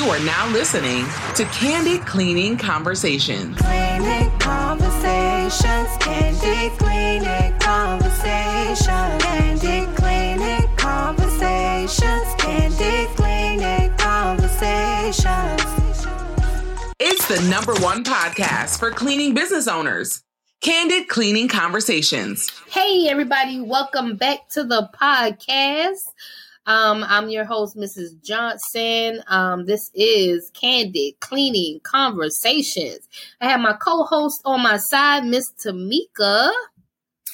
You are now listening to Candid Cleaning Conversations. Cleaning conversations, candid cleaning conversations, candid cleaning conversations, candid cleaning conversations. It's the number one podcast for cleaning business owners. Candid Cleaning Conversations. Hey, everybody, welcome back to the podcast. Um, I'm your host, Mrs. Johnson. Um, this is Candid Cleaning Conversations. I have my co host on my side, Miss Tamika.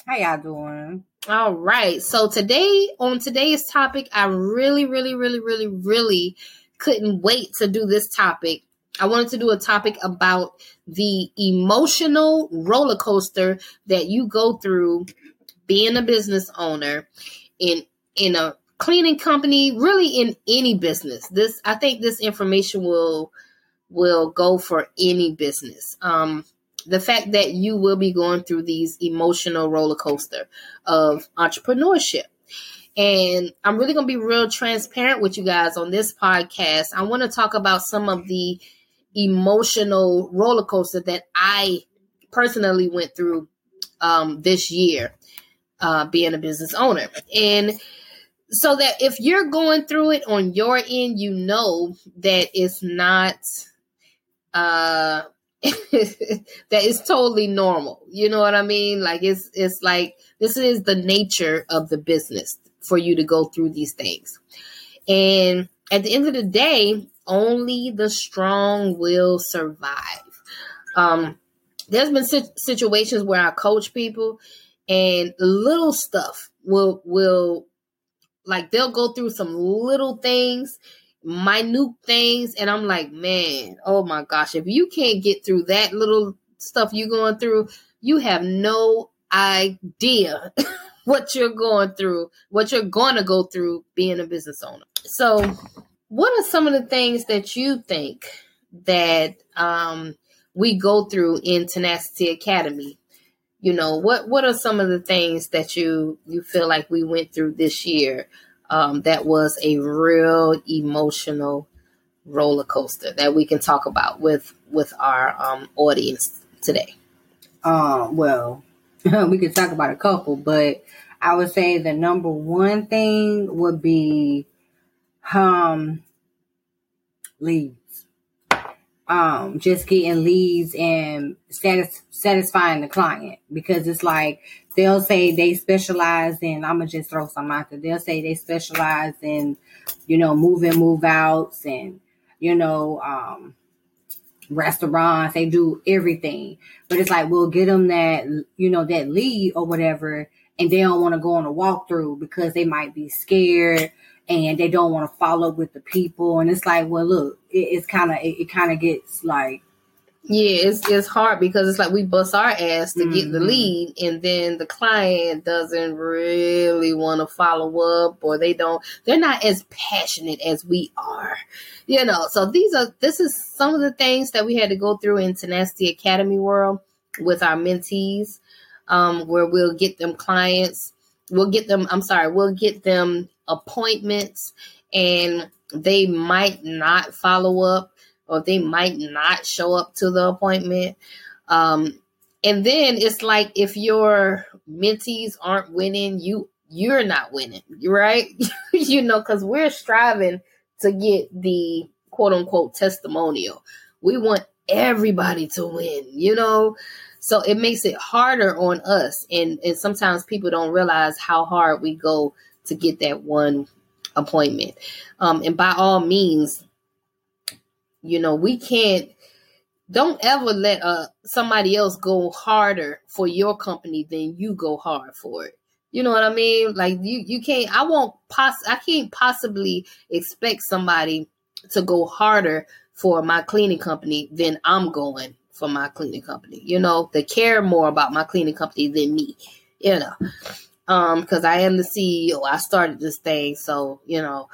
How y'all doing? All right. So, today, on today's topic, I really, really, really, really, really couldn't wait to do this topic. I wanted to do a topic about the emotional roller coaster that you go through being a business owner in in a cleaning company, really in any business. This I think this information will will go for any business. Um the fact that you will be going through these emotional roller coaster of entrepreneurship. And I'm really going to be real transparent with you guys on this podcast. I want to talk about some of the emotional roller coaster that I personally went through um, this year, uh, being a business owner. And so that if you're going through it on your end, you know that it's not, uh, that is totally normal. You know what I mean? Like it's, it's like, this is the nature of the business for you to go through these things. And at the end of the day, only the strong will survive. Um, there's been situations where I coach people, and little stuff will will like they'll go through some little things, minute things, and I'm like, man, oh my gosh, if you can't get through that little stuff you're going through, you have no idea what you're going through, what you're going to go through being a business owner. So what are some of the things that you think that um, we go through in Tenacity Academy? You know, what what are some of the things that you you feel like we went through this year um, that was a real emotional roller coaster that we can talk about with with our um, audience today? Uh, well, we could talk about a couple, but I would say the number one thing would be um leads. Um, just getting leads and satis- satisfying the client because it's like they'll say they specialize in I'm gonna just throw some out there. They'll say they specialize in, you know, move in, move outs and you know, um restaurants, they do everything. But it's like we'll get them that you know, that lead or whatever, and they don't want to go on a walkthrough because they might be scared and they don't want to follow with the people. And it's like, well, look, it, it's kind of, it, it kind of gets like, yeah, it's it's hard because it's like we bust our ass to mm-hmm. get the mm-hmm. lead, and then the client doesn't really want to follow up, or they don't. They're not as passionate as we are, you know. So these are this is some of the things that we had to go through in Tenacity Academy world with our mentees, um, where we'll get them clients, we'll get them. I'm sorry, we'll get them appointments and they might not follow up or they might not show up to the appointment. Um, and then it's like if your mentees aren't winning, you you're not winning, right? you know, because we're striving to get the quote unquote testimonial. We want everybody to win, you know. So it makes it harder on us. And, and sometimes people don't realize how hard we go to get that one appointment. Um, and by all means, you know, we can't don't ever let uh somebody else go harder for your company than you go hard for it. You know what I mean? Like you you can't I won't poss I can't possibly expect somebody to go harder for my cleaning company than I'm going for my cleaning company. You know, they care more about my cleaning company than me. You know um because i am the ceo i started this thing so you know.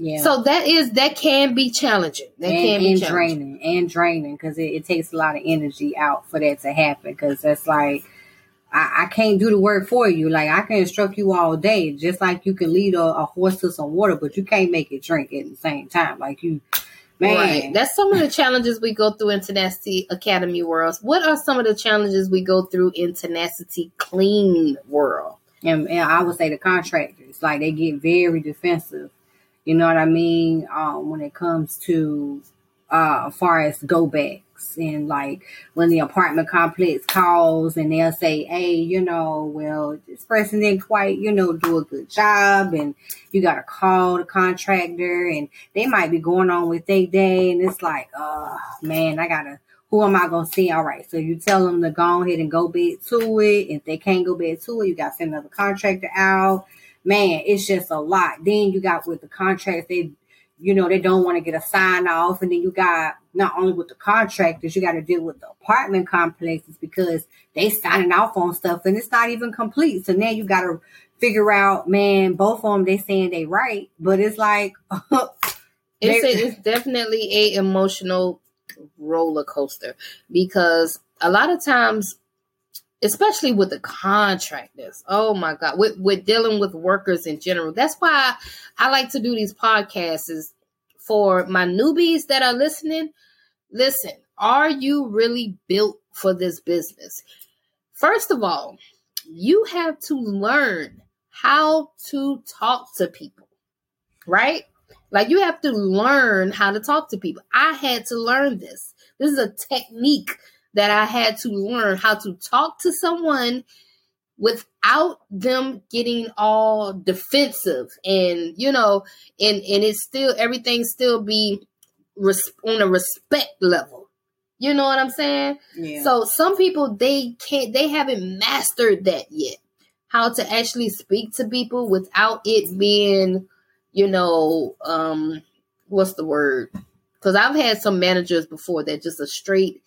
Yeah. So that is that can be challenging. That and, can be and draining and draining because it, it, takes a lot of energy out for that to happen because that's like I, I, can't do the work for you. Like i can instruct you all day just like you can lead a, a horse to some water but you can't make it drink at the same time. Like you Man, Right. That's some of the challenges we go through in Tenacity Academy worlds. What are some of the challenges we go through in Tenacity Clean world? And, and I would say the contractors, like they get very defensive. You know what I mean? Um, when it comes to uh, far as go backs and like when the apartment complex calls and they'll say, "Hey, you know, well, this person didn't quite, you know, do a good job," and you got to call the contractor, and they might be going on with their day, and it's like, "Oh man, I gotta." Who am I gonna see? All right, so you tell them to go ahead and go back to it. If they can't go back to it, you got to send another contractor out. Man, it's just a lot. Then you got with the contracts, they, you know, they don't want to get a sign off, and then you got not only with the contractors, you got to deal with the apartment complexes because they signing off on stuff and it's not even complete. So now you got to figure out, man, both of them they saying they right, but it's like. It's, a, it's definitely a emotional roller coaster because a lot of times, especially with the contractors, oh my god, with, with dealing with workers in general. That's why I like to do these podcasts. Is for my newbies that are listening. Listen, are you really built for this business? First of all, you have to learn how to talk to people, right? Like you have to learn how to talk to people. I had to learn this. This is a technique that I had to learn how to talk to someone without them getting all defensive and you know and and it's still everything still be res- on a respect level. You know what I'm saying? yeah. So some people they can't they haven't mastered that yet. How to actually speak to people without it being, you know, um what's the word? Cuz I've had some managers before that just a straight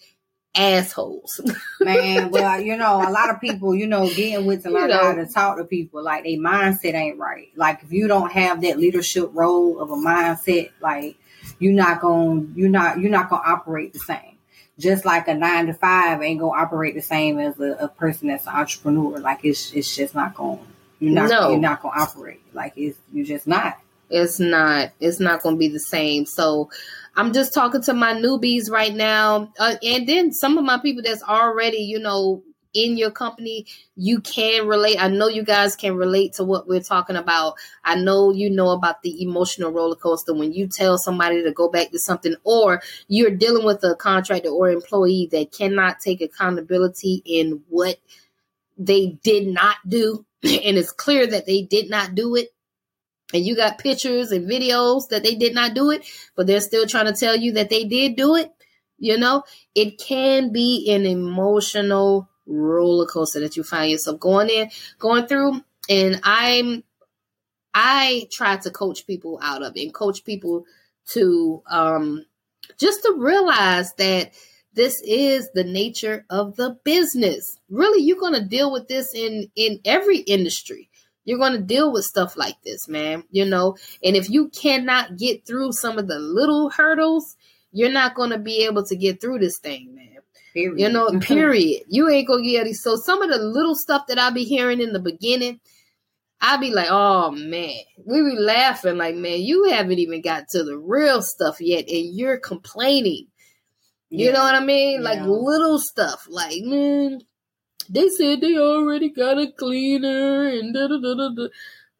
assholes. Man, well, you know, a lot of people, you know, getting with You learn know. how to talk to people, like their mindset ain't right. Like if you don't have that leadership role of a mindset, like you're not gonna you're not you're not gonna operate the same. Just like a nine to five ain't gonna operate the same as a, a person that's an entrepreneur. Like it's it's just not going you're not No. you're not gonna operate. Like it's you're just not. It's not it's not going to be the same. So i'm just talking to my newbies right now. Uh, and then some of my people that's already you know in your company you can relate. I know you guys can relate to what we're talking about. I know you know about the emotional roller coaster when you tell somebody to go back to something or you're dealing with a contractor or employee that cannot take accountability in what they did not do. And it's clear that they did not do it and you got pictures and videos that they did not do it, but they're still trying to tell you that they did do it, you know, it can be an emotional roller coaster that you find yourself going in, going through. And I'm, I try to coach people out of it and coach people to, um, just to realize that this is the nature of the business. Really, you're going to deal with this in, in every industry you're going to deal with stuff like this, man. You know, and if you cannot get through some of the little hurdles, you're not going to be able to get through this thing, man. Period. You know, period. You ain't going to get it. So some of the little stuff that I be hearing in the beginning, I be like, oh man, we be laughing like, man, you haven't even got to the real stuff yet, and you're complaining. You Yeah. know what I mean? Like Yeah. little stuff. Like, man, they said they already got a cleaner and da da da da da.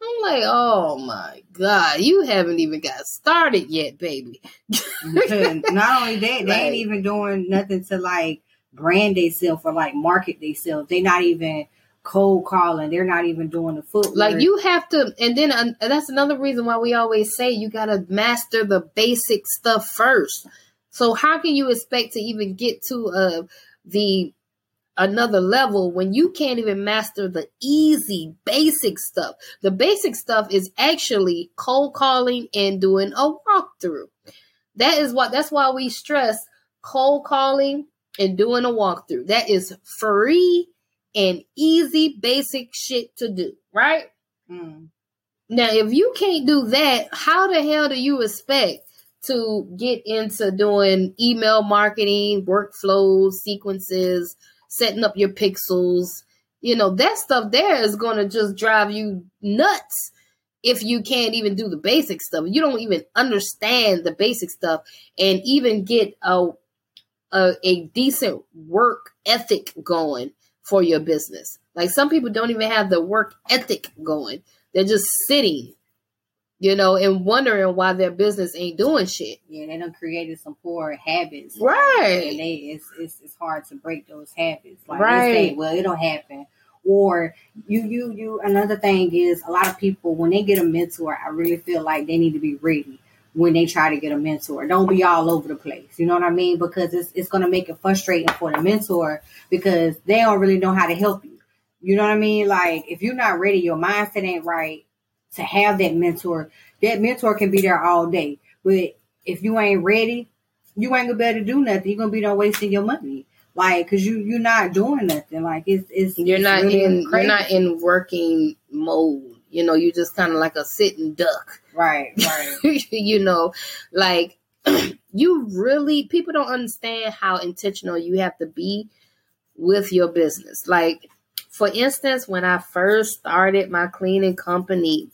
I'm like, oh my god, you haven't even got started yet, baby. not only that, they Like- ain't even doing nothing to like brand themselves or like market themselves. They're not even cold calling. They're not even doing the foot. Like you have to, and then uh, that's another reason why we always say you got to master the basic stuff first. So how can you expect to even get to uh the another level when you can't even master the easy basic stuff? The basic stuff is actually cold calling and doing a walkthrough. That is what that's why we stress cold calling and doing a walkthrough. That is free and easy basic shit to do, right? Mm. Now, if you can't do that, how the hell do you expect to get into doing email marketing, workflows, sequences, setting up your pixels? You know, that stuff there is going to just drive you nuts. if you can't even do the basic stuff, you don't even understand the basic stuff, and even get a a, a decent work ethic going for your business. Like some people don't even have the work ethic going. They're just sitting, you know, and wondering why their business ain't doing shit. Yeah, they done created some poor habits. Right. And they it's it's, it's hard to break those habits. Like Right. they say, well, it'll happen. Or you you you another thing is a lot of people when they get a mentor, I really feel like they need to be ready when they try to get a mentor. Don't be all over the place. You know what I mean? Because it's it's gonna make it frustrating for the mentor because they don't really know how to help you. You know what I mean? Like if you're not ready, your mindset ain't right to have that mentor. That mentor can be there all day. But if you ain't ready, you ain't gonna be able to do nothing. You're gonna be there wasting your money. Like, cause you you're not doing nothing. Like it's it's You're it's not really in crazy. you're not in working mode. You know, you're just kind of like a sitting duck. right, right. you know, like you really people don't understand how intentional you have to be with your business. Like for instance, when I first started my cleaning company,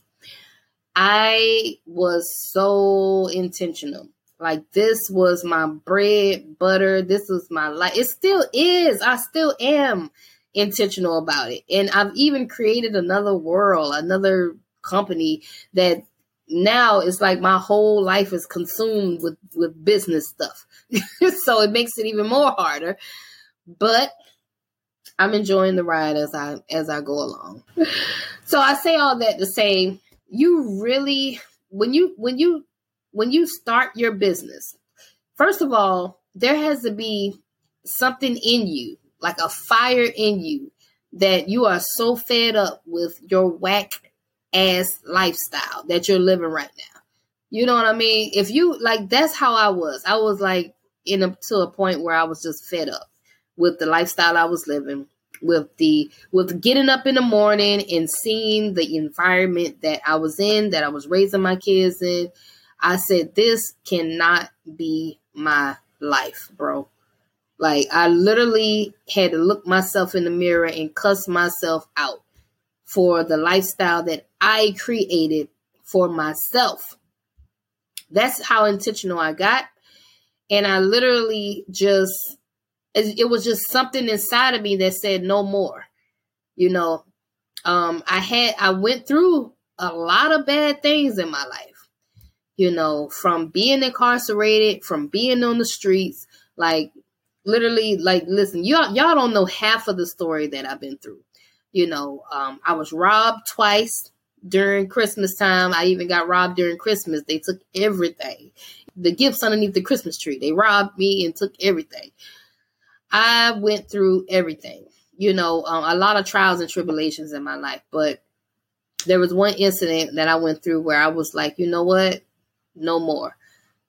I was so intentional. Like this was my bread, butter. This was my life. It still is. I still am intentional about it. And I've even created another world, another company that now it's like my whole life is consumed with with business stuff. so it makes it even more harder. But I'm enjoying the ride as I as I go along. So I say all that to say you really when you when you when you start your business, first of all, there has to be something in you, like a fire in you that you are so fed up with your whack ass lifestyle that you're living right now. You know what I mean? If you like that's how I was. I was like in a to a point where I was just fed up with the lifestyle I was living, with the with getting up in the morning and seeing the environment that I was in, that I was raising my kids in. I said this cannot be my life, bro. Like I literally had to look myself in the mirror and cuss myself out for the lifestyle that I created for myself. That's how intentional I got. And I literally just, it was just something inside of me that said no more. You know, um, I had, I went through a lot of bad things in my life, you know, from being incarcerated, from being on the streets, like literally, like, listen, y'all, y'all don't know half of the story that I've been through. You know, um, I was robbed twice during Christmas time. I even got robbed during Christmas. They took everything. The gifts underneath the Christmas tree. They robbed me and took everything. I went through everything. You know, um, a lot of trials and tribulations in my life, but there was one incident that I went through where I was like, you know what? No more.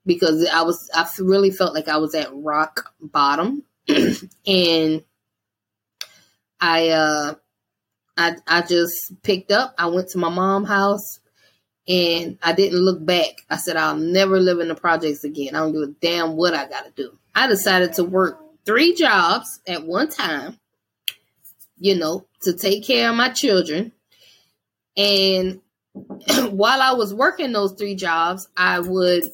Because I was, I really felt like I was at rock bottom. and I, uh, I, I just picked up. I went to my mom's house and I didn't look back. I said, I'll never live in the projects again. I don't give a damn what I got to do. I decided to work three jobs at one time, you know, to take care of my children. And while I was working those three jobs, I would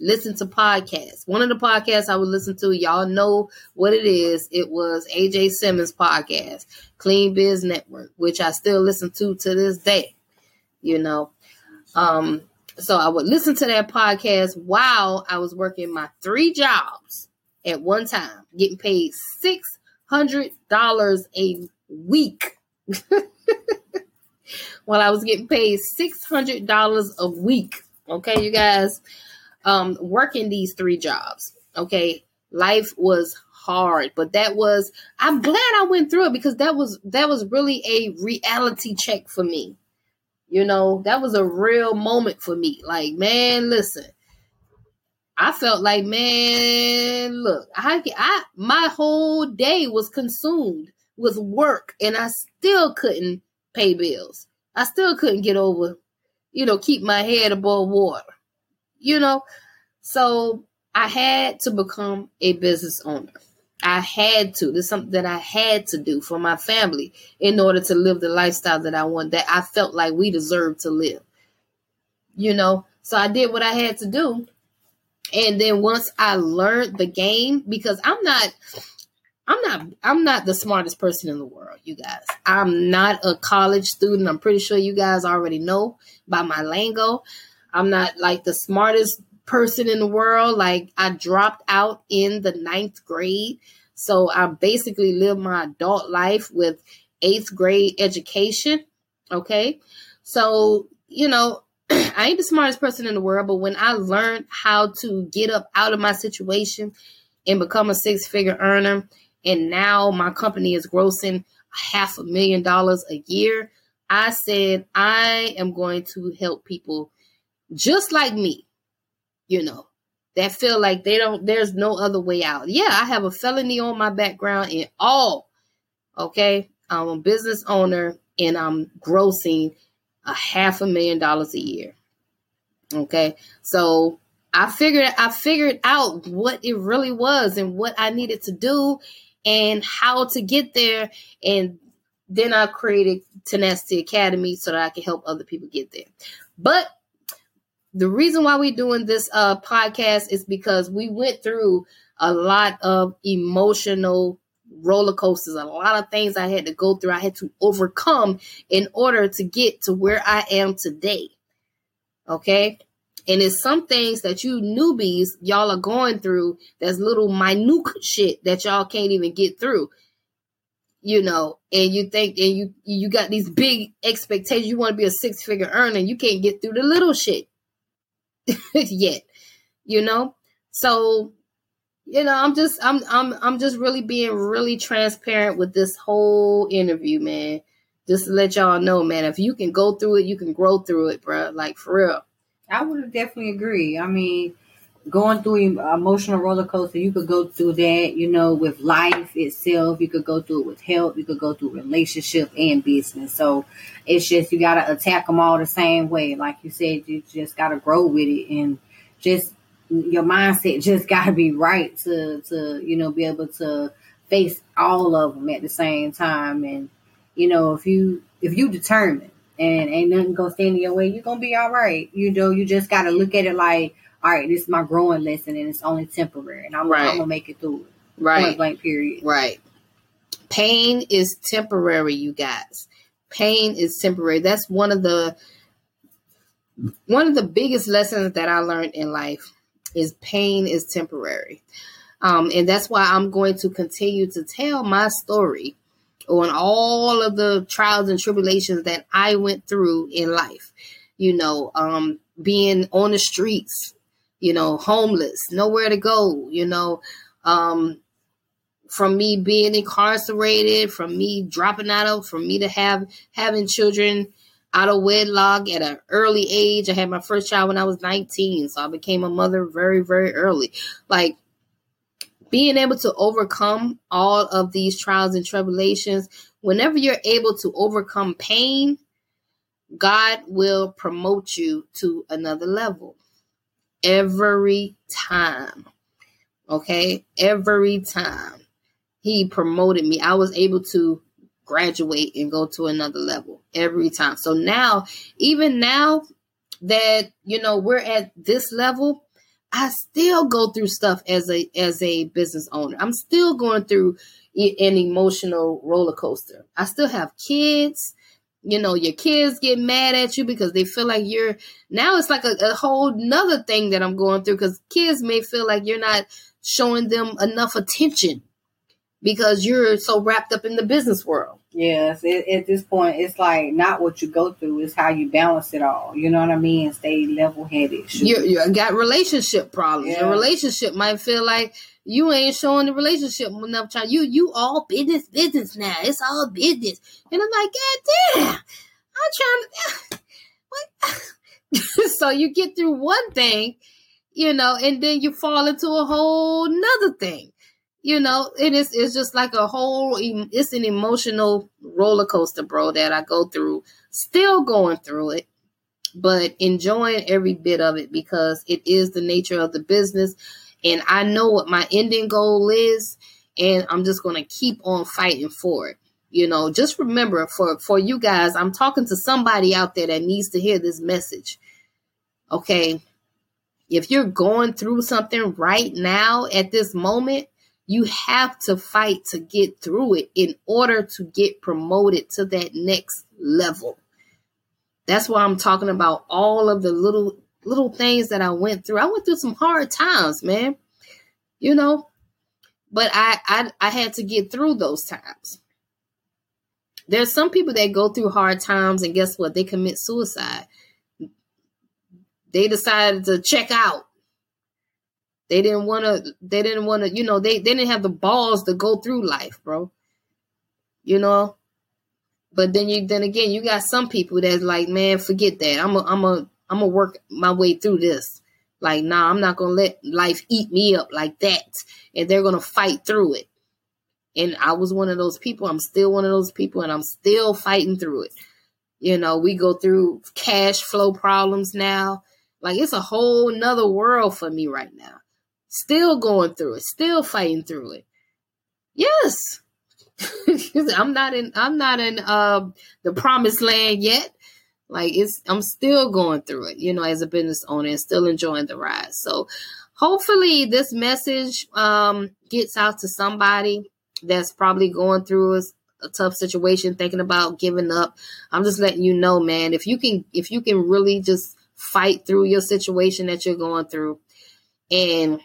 listen to podcasts. One of the podcasts I would listen to, y'all know what it is. It was AJ Simmons' podcast, Clean Biz Network, which I still listen to to this day. You know, um, so I would listen to that podcast while I was working my three jobs at one time, getting paid six hundred dollars a week. while I was getting paid six hundred dollars a week. Okay, you guys, um, working these three jobs. Okay, life was hard, but that was I'm glad I went through it because that was that was really a reality check for me. You know, that was a real moment for me. Like, man, listen. I felt like, man, look, I, I my whole day was consumed with work and I still couldn't pay bills. I still couldn't get over, you know, keep my head above water. You know, so I had to become a business owner. I had to. This is something that I had to do for my family in order to live the lifestyle that I want, that I felt like we deserved to live. you know. So I did what I had to do. And then once I learned the game, because I'm not I'm not I'm not the smartest person in the world, you guys. I'm not a college student. I'm pretty sure you guys already know by my lingo. I'm not like the smartest person in the world. Like I dropped out in the ninth grade. So I basically lived my adult life with eighth grade education. Okay. So, you know, I ain't the smartest person in the world, but when I learned how to get up out of my situation and become a six figure earner, and now my company is grossing half a million dollars a year, I said, I am going to help people just like me, you know, that feel like they don't, there's no other way out. Yeah, I have a felony on my background and all, okay? I'm a business owner and I'm grossing a half a million dollars a year. Okay. So I figured I figured out what it really was and what I needed to do and how to get there. And then I created Tenacity Academy so that I can help other people get there. But the reason why we're doing this uh, podcast is because we went through a lot of emotional roller coasters, a lot of things I had to go through, I had to overcome in order to get to where I am today. Okay. And it's some things that you newbies, y'all are going through that's little minute shit that y'all can't even get through. You know, and you think and you you got these big expectations. You want to be a six figure earner, you can't get through the little shit yet. You know? So you know, I'm just I'm I'm I'm just really being really transparent with this whole interview, man. Just to let y'all know, man, if you can go through it, you can grow through it, bro. Like for real. I would definitely agree. I mean, going through emotional roller coaster, you could go through that, you know, with life itself. You could go through it with health. You could go through relationship and business. So it's just you got to attack them all the same way. Like you said, you just got to grow with it and just your mindset just got to be right to to you know be able to face all of them at the same time and you know if you if you determine and ain't nothing gonna stand in your way you're gonna be all right. You know you just got to look at it like all right this is my growing lesson and it's only temporary and i'm, right. I'm gonna make it through it. Right. Point blank period. Right. Pain is temporary you guys. Pain is temporary. That's one of the one of the biggest lessons that i learned in life is pain is temporary. Um, and that's why I'm going to continue to tell my story on all of the trials and tribulations that I went through in life. You know, um, being on the streets, you know, homeless, nowhere to go, you know, um, from me being incarcerated, from me dropping out of, from me to have having children out of wedlock at an early age. I had my first child when I was 19, so I became a mother very, very early. Like being able to overcome all of these trials and tribulations, whenever you're able to overcome pain, God will promote you to another level every time. Okay, every time He promoted me, I was able to graduate and go to another level every time. So now, even now that you know we're at this level, I still go through stuff as a as a business owner. I'm still going through an emotional roller coaster. I still have kids. You know, your kids get mad at you because they feel like you're now it's like a, a whole nother thing that I'm going through because kids may feel like you're not showing them enough attention because you're so wrapped up in the business world. Yes, it, at this point, it's like not what you go through; it's how you balance it all. You know what I mean? Stay level headed. You you got relationship problems. Yeah. Your relationship might feel like you ain't showing the relationship enough time. You you all business business now. It's all business, and I'm like, God damn, I'm trying to. What? so you get through one thing, you know, and then you fall into a whole nother thing you know, it is it's just like a whole it's an emotional roller coaster, bro, that I go through. Still going through it, but enjoying every bit of it because it is the nature of the business and I know what my ending goal is and I'm just going to keep on fighting for it. You know, just remember for for you guys, I'm talking to somebody out there that needs to hear this message. Okay. If you're going through something right now at this moment, you have to fight to get through it in order to get promoted to that next level. That's why I'm talking about all of the little little things that I went through. I went through some hard times, man. You know, but I I I had to get through those times. There's some people that go through hard times and guess what? They commit suicide. They decided to check out. They didn't want to they didn't want to, you know, they, they didn't have the balls to go through life, bro. You know? But then you then again, you got some people that's like, man, forget that. I'm a I'm a I'm gonna work my way through this. Like, nah, I'm not gonna let life eat me up like that. And they're gonna fight through it. And I was one of those people. I'm still one of those people, and I'm still fighting through it. You know, we go through cash flow problems now. Like it's a whole nother world for me right now. Still going through it, still fighting through it. Yes. I'm not in I'm not in uh the promised land yet. Like it's I'm still going through it, you know, as a business owner and still enjoying the ride. So hopefully this message um gets out to somebody that's probably going through a, a tough situation, thinking about giving up. I'm just letting you know, man, if you can if you can really just fight through your situation that you're going through and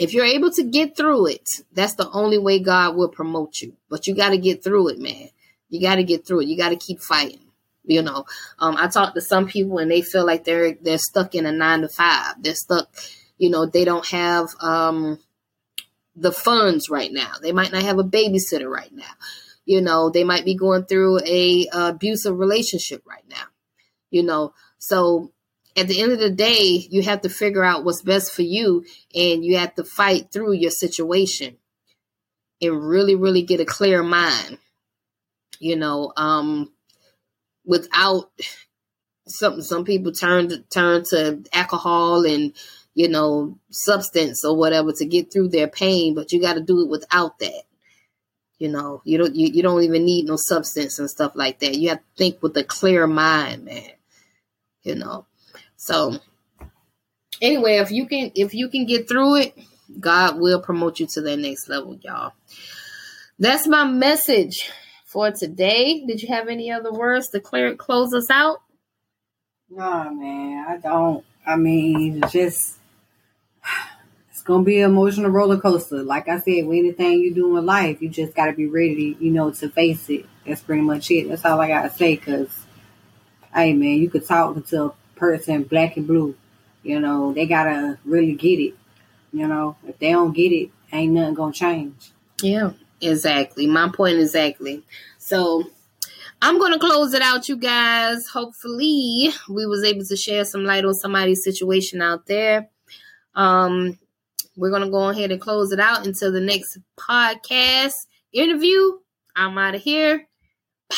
if you're able to get through it, that's the only way God will promote you. But you got to get through it, man. You got to get through it. You got to keep fighting. You know, um, I talk to some people and they feel like they're they're stuck in a nine to five. They're stuck. You know, they don't have um, the funds right now. They might not have a babysitter right now. You know, they might be going through a uh, abusive relationship right now. You know, so at the end of the day, you have to figure out what's best for you and you have to fight through your situation and really, really get a clear mind. You know, um, without some some people turn to turn to alcohol and you know substance or whatever to get through their pain, but you got to do it without that. You know, you don't you, you don't even need no substance and stuff like that. You have to think with a clear mind, man. You know. So anyway, if you can if you can get through it, God will promote you to that next level, y'all. That's my message for today. Did you have any other words to clear close us out? No, man, I don't. I mean, it's just it's gonna be an emotional roller coaster. Like I said, with anything you do in life, you just gotta be ready, you know, to face it. That's pretty much it. That's all I gotta say. Cause, hey, man, you could talk until person, black and blue. You know, they gotta really get it. You know, if they don't get it, ain't nothing gonna change. Yeah, exactly. My point exactly. So I'm gonna close it out, you guys. Hopefully, we was able to share some light on somebody's situation out there. Um, we're gonna go ahead and close it out until the next podcast interview. I'm out of here. Bye.